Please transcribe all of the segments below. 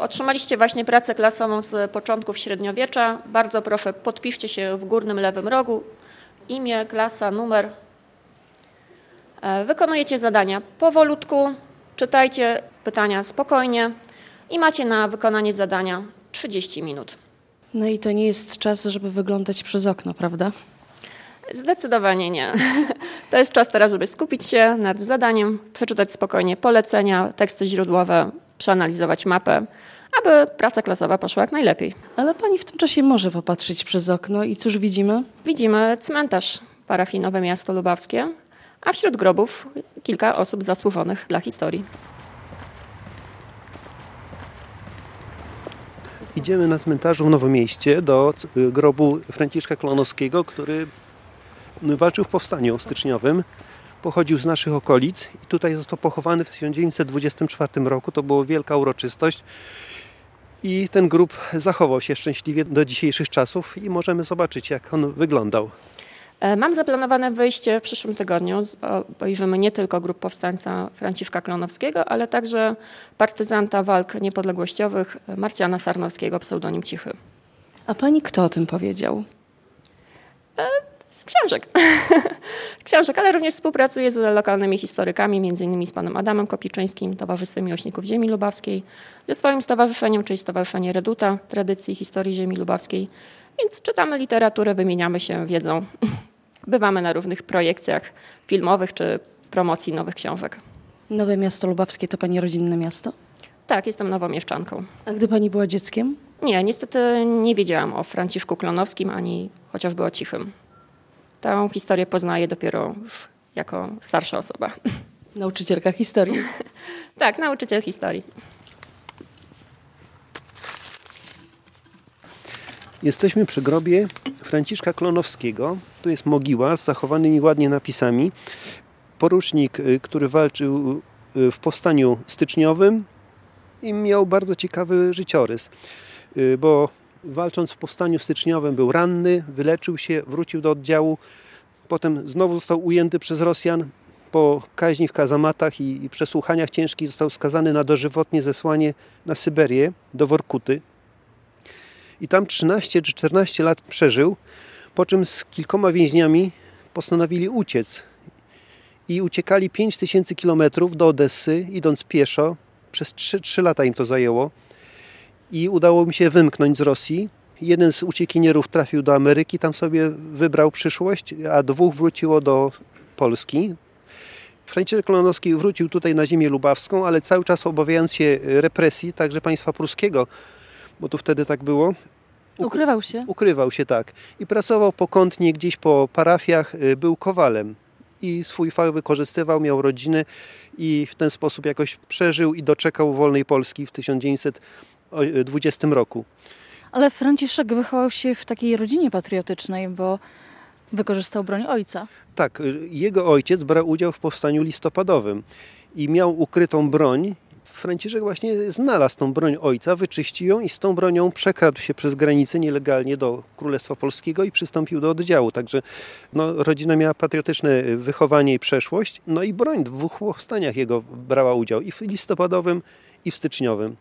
Otrzymaliście właśnie pracę klasową z początków średniowiecza. Bardzo proszę, podpiszcie się w górnym lewym rogu. Imię, klasa, numer. E, wykonujecie zadania powolutku, czytajcie pytania spokojnie i macie na wykonanie zadania 30 minut. No i to nie jest czas, żeby wyglądać przez okno, prawda? Zdecydowanie nie. To jest czas teraz, żeby skupić się nad zadaniem, przeczytać spokojnie polecenia, teksty źródłowe, przeanalizować mapę, aby praca klasowa poszła jak najlepiej. Ale pani w tym czasie może popatrzeć przez okno i cóż widzimy? Widzimy cmentarz parafii Nowe Miasto Lubawskie, a wśród grobów kilka osób zasłużonych dla historii. Idziemy na cmentarzu w Nowomieście do y, grobu Franciszka Klonowskiego, który walczył w powstaniu styczniowym. Pochodził z naszych okolic i tutaj został pochowany w 1924 roku. To była wielka uroczystość. I ten grób zachował się szczęśliwie do dzisiejszych czasów i możemy zobaczyć, jak on wyglądał. E, mam zaplanowane wyjście w przyszłym tygodniu. Obejrzymy nie tylko grup powstańca Franciszka Klonowskiego, ale także partyzanta walk niepodległościowych Marciana Sarnowskiego, pseudonim Cichy. A pani kto o tym powiedział? Z książek. książek, ale również współpracuję z lokalnymi historykami, m.in. z panem Adamem Kopiczyńskim, Towarzystwem Miłośników Ziemi Lubawskiej, ze swoim stowarzyszeniem, czyli Stowarzyszenie Reduta, Tradycji Historii Ziemi Lubawskiej. Więc czytamy literaturę, wymieniamy się wiedzą. Bywamy na różnych projekcjach filmowych czy promocji nowych książek. Nowe Miasto Lubawskie to pani rodzinne miasto? Tak, jestem nowomieszczanką. A gdy pani była dzieckiem? Nie, niestety nie wiedziałam o Franciszku Klonowskim ani chociażby o Cichym. Tę historię poznaję dopiero już jako starsza osoba. Nauczycielka historii. tak, nauczyciel historii. Jesteśmy przy grobie Franciszka Klonowskiego. Tu jest mogiła z zachowanymi ładnie napisami. Porucznik, y, który walczył y, w powstaniu styczniowym i miał bardzo ciekawy życiorys, y, bo walcząc w powstaniu styczniowym był ranny, wyleczył się, wrócił do oddziału, potem znowu został ujęty przez Rosjan. Po kaźni w kazamatach i, przesłuchaniach ciężkich został skazany na dożywotnie zesłanie na Syberię, do Workuty. I tam 13 czy 14 lat przeżył, po czym z kilkoma więźniami postanowili uciec. I uciekali 5000 kilometrów do Odessy, idąc pieszo. Przez 3, 3 lata im to zajęło i udało mi się wymknąć z Rosji. Jeden z uciekinierów trafił do Ameryki, tam sobie wybrał przyszłość, a dwóch wróciło do Polski. Franciszek Klonowski wrócił tutaj na ziemię lubawską, ale cały czas obawiając się represji, także państwa pruskiego, bo tu wtedy tak było. Ukrywał się? Ukrywał się, tak. I pracował pokątnie gdzieś po parafiach, y, był kowalem i swój fach wykorzystywał, miał rodzinę i w ten sposób jakoś przeżył i doczekał wolnej Polski w 1900 20 roku. Ale Franciszek wychował się w takiej rodzinie patriotycznej, bo wykorzystał broń ojca. Tak, jego ojciec brał udział w powstaniu listopadowym i miał ukrytą broń. Franciszek właśnie znalazł tą broń ojca, wyczyścił ją i z tą bronią przekradł się przez granicę nielegalnie do Królestwa Polskiego i przystąpił do oddziału. Także no, rodzina miała patriotyczne wychowanie i przeszłość. No i broń w dwóch powstaniach jego brała udział i w listopadowym i w styczniowym.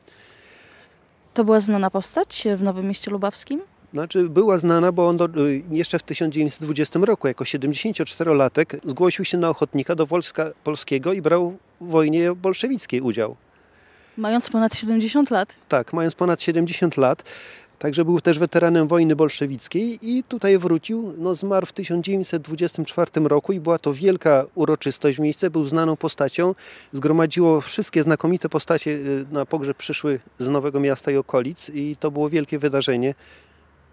To była znana postać w Nowym Mieście Lubawskim? Znaczy była znana, bo on do, y, jeszcze w 1920 roku jako 74-latek zgłosił się na ochotnika do wojska polskiego i brał w wojnie bolszewickiej udział. Mając ponad 70 lat? Tak, mając ponad 70 lat. Także był też weteranem wojny bolszewickiej i tutaj wrócił. No, zmarł w 1924 roku i była to wielka uroczystość miejsce. Był znaną postacią. Zgromadziło wszystkie znakomite postacie y, na pogrzeb przyszły z Nowego Miasta i okolic i to było wielkie wydarzenie.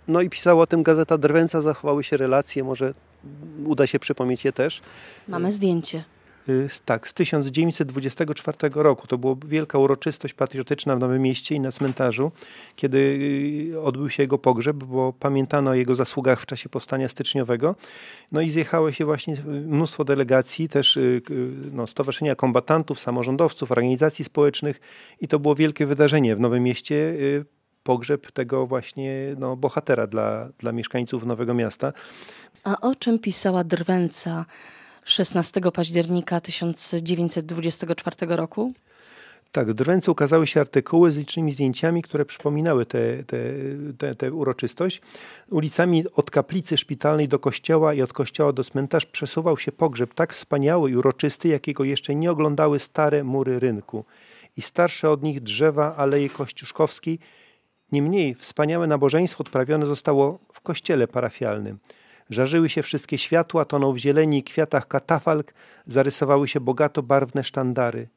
No i pisała o tym Gazeta Drwęca, zachowały się relacje, może uda się przypomnieć je też. Mamy zdjęcie. Y, tak, z 1924 roku. To była wielka uroczystość patriotyczna w Nowym Mieście i na cmentarzu, kiedy y, odbył się jego pogrzeb, bo pamiętano o jego zasługach w czasie powstania styczniowego. No i zjechało się właśnie mnóstwo delegacji, też y, no, stowarzyszenia kombatantów, samorządowców, organizacji społecznych i to było wielkie wydarzenie w Nowym Mieście pogrzeb tego właśnie no, bohatera dla, dla mieszkańców Nowego Miasta. A o czym pisała Drwęca 16 października 1924 roku? Tak, w ukazały się artykuły z licznymi zdjęciami, które przypominały tę uroczystość. Ulicami od kaplicy szpitalnej do kościoła i od kościoła do cmentarz przesuwał się pogrzeb tak wspaniały i uroczysty, jakiego jeszcze nie oglądały stare mury rynku i starsze od nich drzewa Aleje Kościuszkowskiej. Niemniej wspaniałe nabożeństwo odprawione zostało w kościele parafialnym. Żarzyły się wszystkie światła, tonął w zieleni i kwiatach katafalk, zarysowały się bogato barwne sztandary.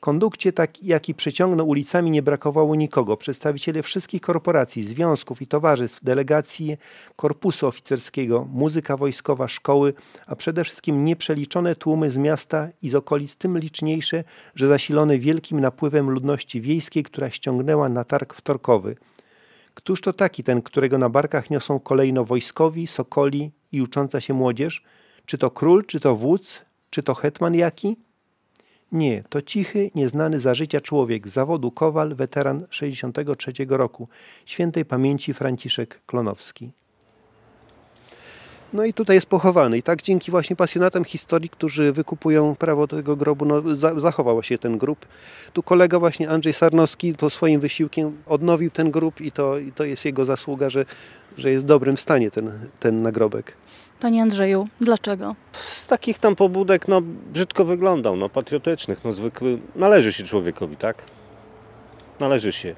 Kondukcie, tak jak i przeciągnął ulicami nie brakowało nikogo. Przedstawiciele wszystkich korporacji, związków i towarzystw, delegacji korpusu oficerskiego, muzyka wojskowa, szkoły, a przede wszystkim nieprzeliczone tłumy z miasta i z okolic, tym liczniejsze, że zasilone wielkim napływem ludności wiejskiej, która ściągnęła na targ wtorkowy. Któż to taki ten, którego na barkach niosą kolejno wojskowi, sokoli i ucząca się młodzież? Czy to król, czy to wódz, czy to hetman jaki? Nie, to cichy, nieznany za życia człowiek, zawodu kowal, weteran 63 roku, świętej pamięci Franciszek Klonowski. No i tutaj jest pochowany. I tak dzięki właśnie pasjonatom historii, którzy wykupują prawo do tego grobu, no, za, zachował się ten grób. Tu kolega właśnie Andrzej Sarnowski to swoim wysiłkiem odnowił ten grób i to, i to jest jego zasługa, że, że jest w dobrym stanie ten, ten nagrobek. Panie Andrzeju, dlaczego? Z takich tam pobudek, no brzydko wyglądał, no patriotycznych, no zwykły, należy się człowiekowi, tak? Należy się.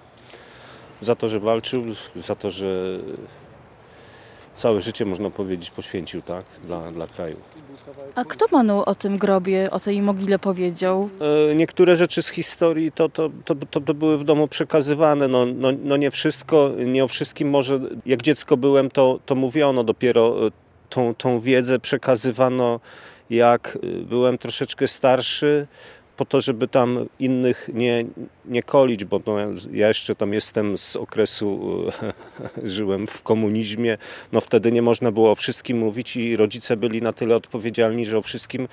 Za to, że walczył, za to, że całe życie, można powiedzieć, poświęcił, tak? Dla, dla kraju. A kto panu o tym grobie, o tej mogile powiedział? E, niektóre rzeczy z historii to, to, to, to, to były w domu przekazywane. No, no, no nie wszystko, nie o wszystkim może. Jak dziecko byłem, to, to mówiono dopiero e, tą, tą wiedzę przekazywano, jak y, byłem troszeczkę starszy, po to, żeby tam innych nie, nie kolić, bo no, ja jeszcze tam jestem z okresu, y, żyłem w komunizmie, no wtedy nie można było o wszystkim mówić i rodzice byli na tyle odpowiedzialni, że o wszystkim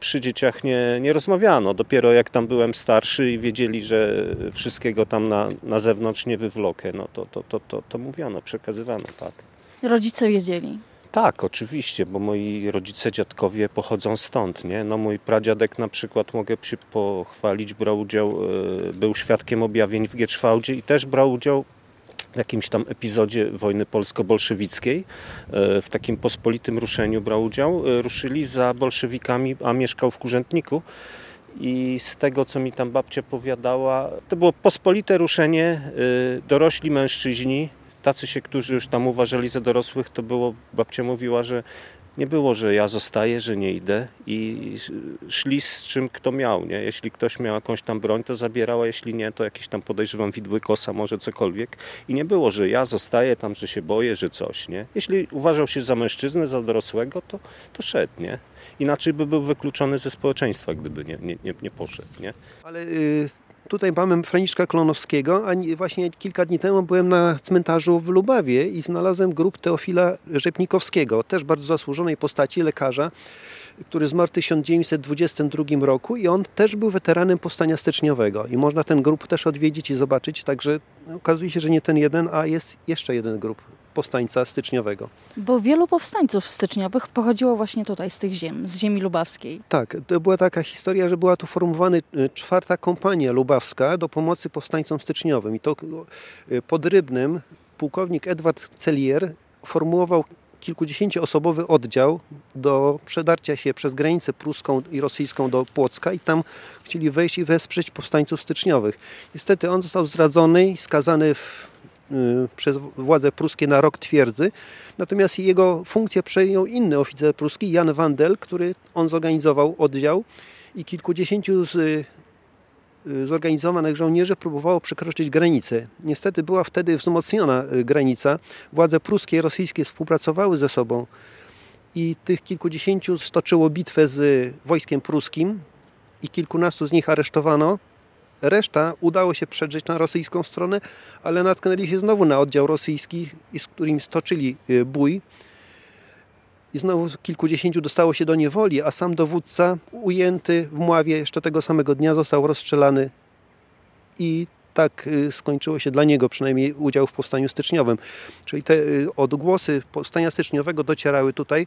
przy dzieciach nie, nie rozmawiano. Dopiero jak tam byłem starszy i wiedzieli, że wszystkiego tam na, na zewnątrz nie wywlokę, no to, to, to, to, to mówiono, przekazywano, tak. Rodzice wiedzieli. Tak, oczywiście, bo moi rodzice, dziadkowie pochodzą stąd, nie? No mój pradziadek na przykład, mogę się pochwalić, brał udział, e, był świadkiem objawień w Gieczwałdzie i też brał udział w jakimś tam epizodzie wojny polsko-bolszewickiej. E, w takim pospolitym ruszeniu brał udział. E, ruszyli za bolszewikami, a mieszkał w Kurzętniku. I z tego, co mi tam babcia powiadała, to było pospolite ruszenie, dorośli mężczyźni, tacy się, którzy już tam uważali za dorosłych, to było, babcia mówiła, że nie było, że ja zostaję, że nie idę i szli z czym kto miał, nie? Jeśli ktoś miał jakąś tam broń, to zabierała, jeśli nie, to jakieś tam podejrzewam widły kosa, może cokolwiek i nie było, że ja zostaję tam, że się boję, że coś, nie? Jeśli uważał się za mężczyznę, za dorosłego, to, to szedł, nie? Inaczej by był wykluczony ze społeczeństwa, gdyby nie, nie, nie, nie poszedł, nie? Ale y, Tutaj mamy Franiszka Klonowskiego, a właśnie kilka dni temu byłem na cmentarzu w Lubawie i znalazłem grób Teofila Rzepnikowskiego, też bardzo zasłużonej postaci, lekarza, który zmarł w 1922 roku i on też był weteranem powstania styczniowego. I można ten grób też odwiedzić i zobaczyć, także okazuje się, że nie ten jeden, a jest jeszcze jeden grób powstańca styczniowego. Bo wielu powstańców styczniowych pochodziło właśnie tutaj z tych ziem, z ziemi lubawskiej. Tak, to była taka historia, że była tu formowana y, czwarta kompania lubawska do pomocy powstańcom styczniowym i to y, pod Rybnym pułkownik Edward Celier formułował kilkudziesięcioosobowy oddział do przedarcia się przez granicę pruską i rosyjską do Płocka i tam chcieli wejść i wesprzeć powstańców styczniowych. Niestety on został zdradzony i skazany w przez władze pruskie na rok twierdzy. Natomiast jego funkcję przejął inny oficer pruski, Jan Wandel, który on zorganizował oddział i kilkudziesięciu z y, zorganizowanych żołnierzy próbowało przekroczyć granicę. Niestety była wtedy wzmocniona y, granica. Władze pruskie i rosyjskie współpracowały ze sobą i tych kilkudziesięciu stoczyło bitwę z wojskiem pruskim i kilkunastu z nich aresztowano Reszta udało się przedrzeć na rosyjską stronę, ale natknęli się znowu na oddział rosyjski, z którym stoczyli y, bój. I znowu kilkudziesięciu dostało się do niewoli, a sam dowódca, ujęty w Mławie jeszcze tego samego dnia, został rozstrzelany. I tak y, skończyło się dla niego przynajmniej udział w powstaniu styczniowym. Czyli te y, odgłosy powstania styczniowego docierały tutaj.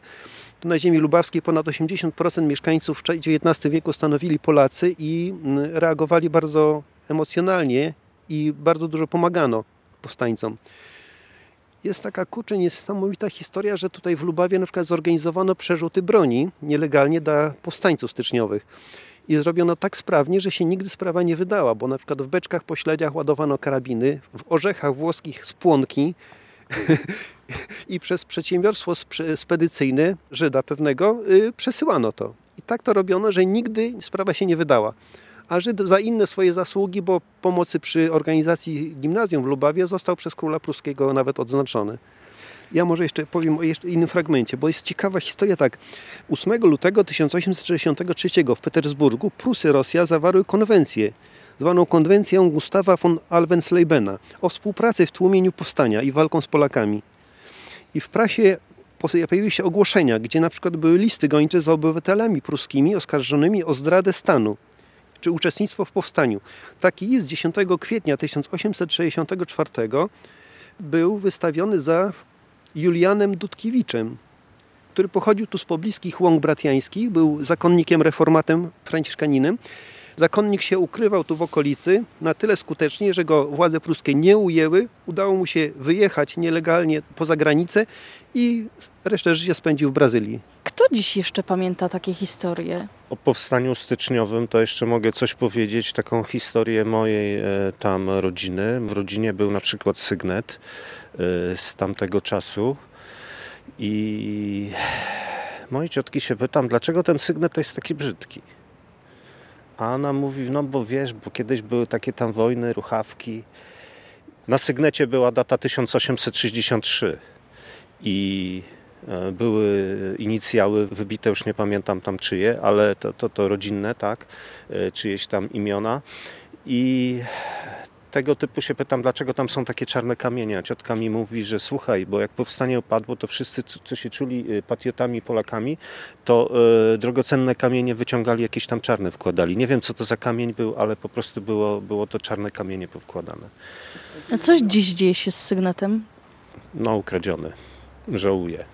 Tu na ziemi lubawskiej ponad 80% mieszkańców w XIX wieku stanowili Polacy i mm, reagowali bardzo emocjonalnie i bardzo dużo pomagano powstańcom. Jest taka kurczę niesamowita historia, że tutaj w Lubawie na przykład zorganizowano przerzuty broni nielegalnie dla powstańców styczniowych. I zrobiono tak sprawnie, że się nigdy sprawa nie wydała, bo na przykład w beczkach po śledziach ładowano karabiny, w orzechach włoskich spłonki i przez przedsiębiorstwo spedycyjne Żyda pewnego yy, przesyłano to. I tak to robiono, że nigdy sprawa się nie wydała a Żyd za inne swoje zasługi, bo pomocy przy organizacji gimnazjum w Lubawie został przez króla pruskiego nawet odznaczony. Ja może jeszcze powiem o jeszcze innym fragmencie, bo jest ciekawa historia tak. 8 lutego 1863 w Petersburgu Prusy Rosja zawarły konwencję, zwaną konwencją Gustawa von Alvenslebena o współpracy w tłumieniu powstania i walką z Polakami. I w prasie pojawiły się ogłoszenia, gdzie na przykład były listy gończe za obywatelami pruskimi oskarżonymi o zdradę stanu czy uczestnictwo w powstaniu. Taki list 10 kwietnia 1864 był wystawiony za Julianem Dudkiewiczem, który pochodził tu z pobliskich łąk bratiańskich, był zakonnikiem, reformatem, franciszkaninem. Zakonnik się ukrywał tu w okolicy na tyle skutecznie, że go władze pruskie nie ujęły. Udało mu się wyjechać nielegalnie poza granicę i resztę życia spędził w Brazylii. Kto dziś jeszcze pamięta takie historie? O powstaniu styczniowym to jeszcze mogę coś powiedzieć, taką historię mojej e, tam rodziny. W rodzinie był na przykład sygnet e, z tamtego czasu i mojej ciotki się pytam, dlaczego ten sygnet jest taki brzydki? A ona mówi, no bo wiesz, bo kiedyś były takie tam wojny, ruchawki. Na sygnecie była data 1863 i e, były inicjały wybite, już nie pamiętam tam czyje, ale to, to, to rodzinne, tak, e, czyjeś tam imiona. I tego typu się pytam, dlaczego tam są takie czarne kamienie. A ciotka mi mówi, że słuchaj, bo jak powstanie opadło, to wszyscy, co się czuli y, patriotami, Polakami, to y, drogocenne kamienie wyciągali, jakieś tam czarne wkładali. Nie wiem, co to za kamień był, ale po prostu było, było to czarne kamienie powkładane. A coś dziś dzieje się z sygnetem? No, ukradziony. Żałuję.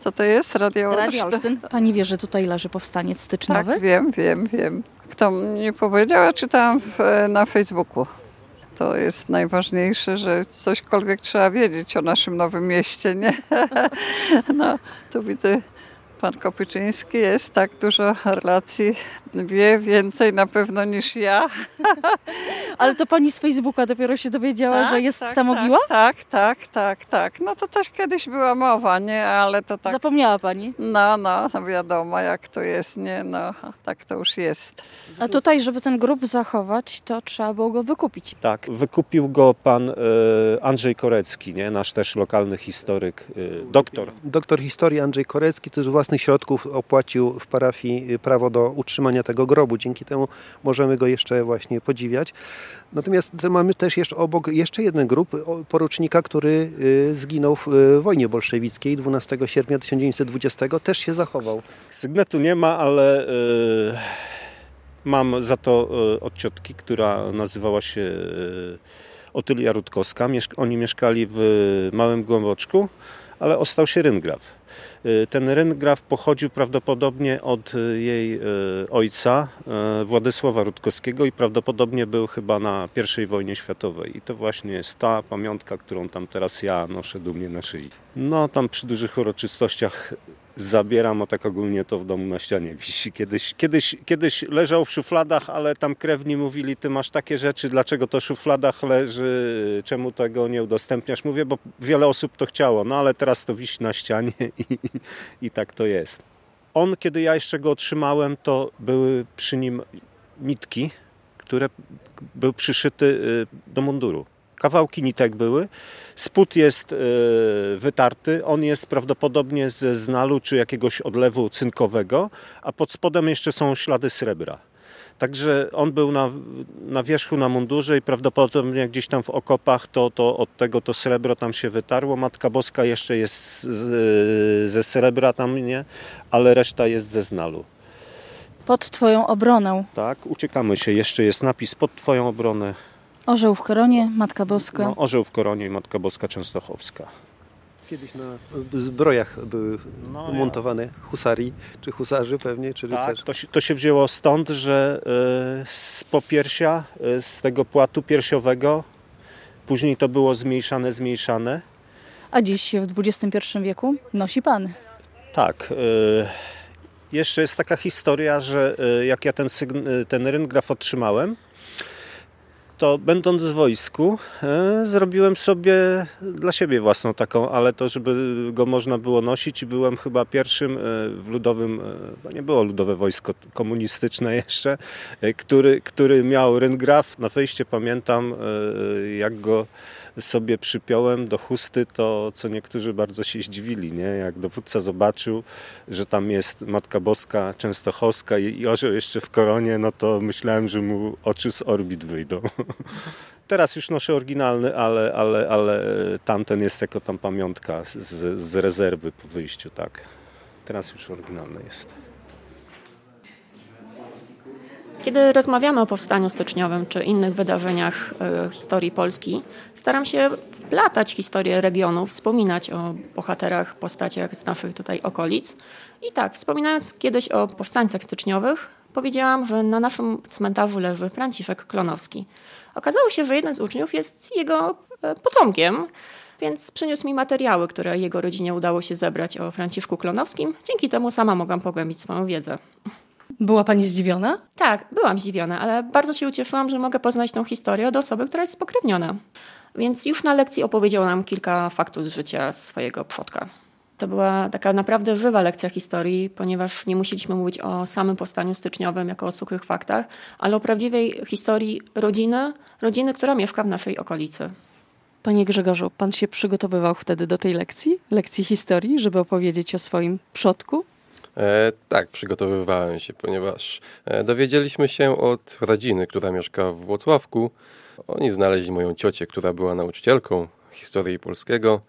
Co to jest? Radio, Radio Olsztyn. Pani wie, że tutaj leży powstaniec styczniowy? Tak, wiem, wiem, wiem. Kto mi powiedział, czytałam w, na Facebooku. To jest najważniejsze, że cośkolwiek trzeba wiedzieć o naszym nowym mieście, nie? No, tu widzę Pan Kopyczyński jest tak dużo relacji, wie więcej na pewno niż ja. Ale to pani z Facebooka dopiero się dowiedziała, tak, że jest tak, ta mogiła? Tak, tak, tak, tak. No to też kiedyś była mowa, nie? Ale to tak... Zapomniała pani? No, no, no wiadomo jak to jest, nie? No, tak to już jest. A tutaj, żeby ten grób zachować, to trzeba było go wykupić. Tak, wykupił go pan e, Andrzej Korecki, nie? nasz też lokalny historyk, e, doktor. Doktor historii Andrzej Korecki, to jest własny własnych środków opłacił w parafii y, prawo do utrzymania tego grobu. Dzięki temu możemy go jeszcze właśnie podziwiać. Natomiast mamy też jeszcze obok jeszcze jeden grób porucznika, który y, zginął w y, wojnie bolszewickiej 12 sierpnia 1920. Też się zachował. Sygnetu nie ma, ale mam za to od ciotki, która nazywała się Otylia Rutkowska. Oni mieszkali w Małym Głęboczku, ale ostał się Ryngraf. Y, ten Rengraf pochodził prawdopodobnie od y, jej y, ojca, Władysława Rutkowskiego i prawdopodobnie był chyba na I wojnie światowej. I to właśnie jest ta pamiątka, którą tam teraz ja noszę dumnie na szyi. No tam przy dużych uroczystościach zabieram, a tak ogólnie to w domu na ścianie wisi. Kiedyś, kiedyś, kiedyś leżał w szufladach, ale tam krewni mówili, ty masz takie rzeczy, dlaczego to w szufladach leży, czemu tego nie udostępniasz? Mówię, bo wiele osób to chciało, no ale teraz to wisi na ścianie i, i tak to jest. On, kiedy ja jeszcze go otrzymałem, to były przy nim nitki, które był przyszyty y, do munduru. Kawałki nitek były. Spód jest e, wytarty. On jest prawdopodobnie ze znalu czy jakiegoś odlewu cynkowego, a pod spodem jeszcze są ślady srebra. Także on był na, na wierzchu na mundurze i prawdopodobnie gdzieś tam w okopach to, to od tego to srebro tam się wytarło. Matka Boska jeszcze jest z, ze srebra tam, nie? Ale reszta jest ze znalu. Pod twoją obronę. Tak, uciekamy się. Jeszcze jest napis pod twoją obronę. Orzeł w koronie, Matka Boska. No, orzeł w koronie i Matka Boska Częstochowska. Kiedyś na zbrojach były No, montowane husarii, czy husarzy pewnie, czy Tak, rycerzy. to się, to się wzięło stąd, że y, z popiersia, y, z tego płatu piersiowego, później to było zmniejszane, zmniejszane. A dziś w XXI wieku nosi pan. Tak. y, Jeszcze jest taka historia, że y, jak ja ten, ten ryngraf otrzymałem, to będąc w wojsku, y, zrobiłem sobie dla siebie własną taką, ale to, żeby go można było nosić i byłem chyba pierwszym y, w ludowym, y, no nie było ludowe wojsko komunistyczne jeszcze, który, który miał ryngraf. Na wejście pamiętam, jak go sobie przypiąłem do chusty, to co niektórzy bardzo się zdziwili, nie? jak dowódca zobaczył, że tam jest Matka Boska Częstochowska i orzeł jeszcze w koronie, no to myślałem, że mu oczy z orbit wyjdą. Teraz już noszę oryginalny, ale, ale, ale tamten jest jako tam pamiątka z, z rezerwy po wyjściu, tak. Teraz już oryginalny jest. Kiedy rozmawiamy o powstaniu styczniowym czy innych wydarzeniach e, historii Polski, staram się wplatać historię regionów, wspominać o bohaterach, postaciach z naszych tutaj okolic. I tak, wspominając kiedyś o powstańcach styczniowych, powiedziałam, że na naszym cmentarzu leży Franciszek Klonowski. Okazało się, że jeden z uczniów jest jego e, potomkiem, więc przyniósł mi materiały, które jego rodzinie udało się zebrać o Franciszku Klonowskim. Dzięki temu sama mogłam pogłębić swoją wiedzę. Była pani zdziwiona? Tak, byłam zdziwiona, ale bardzo się ucieszyłam, że mogę poznać tą historię od osoby, która jest spokrewniona. Więc już na lekcji opowiedział nam kilka faktów z życia swojego przodka. To była taka naprawdę żywa lekcja historii, ponieważ nie musieliśmy mówić o samym powstaniu styczniowym jako o suchych faktach, ale o prawdziwej historii rodziny, rodziny, która mieszka w naszej okolicy. Panie Grzegorzu, pan się przygotowywał wtedy do tej lekcji, lekcji historii, żeby opowiedzieć o swoim przodku? E, tak, przygotowywałem się, ponieważ e, dowiedzieliśmy się od rodziny, która mieszka w Włocławku. Oni znaleźli moją ciocię, która była nauczycielką historii polskiego.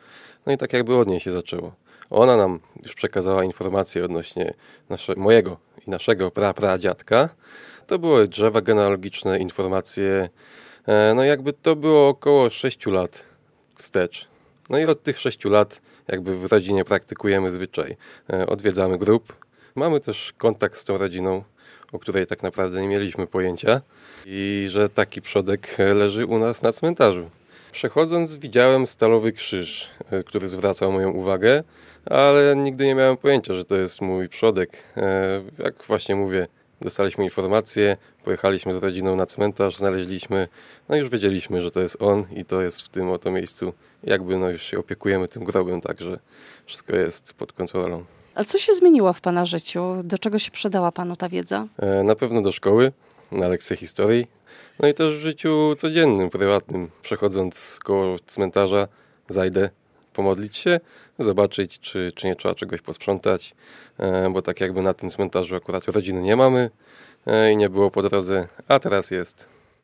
No i tak jakby od niej się zaczęło. Ona nam już przekazała informacje odnośnie nasze, mojego i naszego prapradziadka. To były drzewa genealogiczne, informacje. E, no jakby to było około 6 lat wstecz. No i od tych 6 lat jakby w rodzinie praktykujemy zwyczaj. E, Odwiedzamy grup. Mamy też kontakt z tą rodziną, o której tak naprawdę nie mieliśmy pojęcia i że taki przodek leży u nas na cmentarzu. Przechodząc widziałem stalowy krzyż, e, który zwracał moją uwagę, ale nigdy nie miałem pojęcia, że to jest mój przodek. E, Jak właśnie mówię, dostaliśmy informację, pojechaliśmy z rodziną na cmentarz, znaleźliśmy, no już wiedzieliśmy, że to jest on i to jest w tym oto miejscu. Jakby no już się opiekujemy tym grobem, także wszystko jest pod kontrolą. A co się zmieniło w pana życiu? Do czego się przydała panu ta wiedza? E, Na pewno do szkoły, na lekcje historii, no i też w życiu codziennym, prywatnym. Przechodząc koło cmentarza, zajdę pomodlić się, zobaczyć, czy, czy nie trzeba czegoś posprzątać, e, bo tak jakby na tym cmentarzu akurat rodziny nie mamy e, i nie było po drodze, a teraz jest.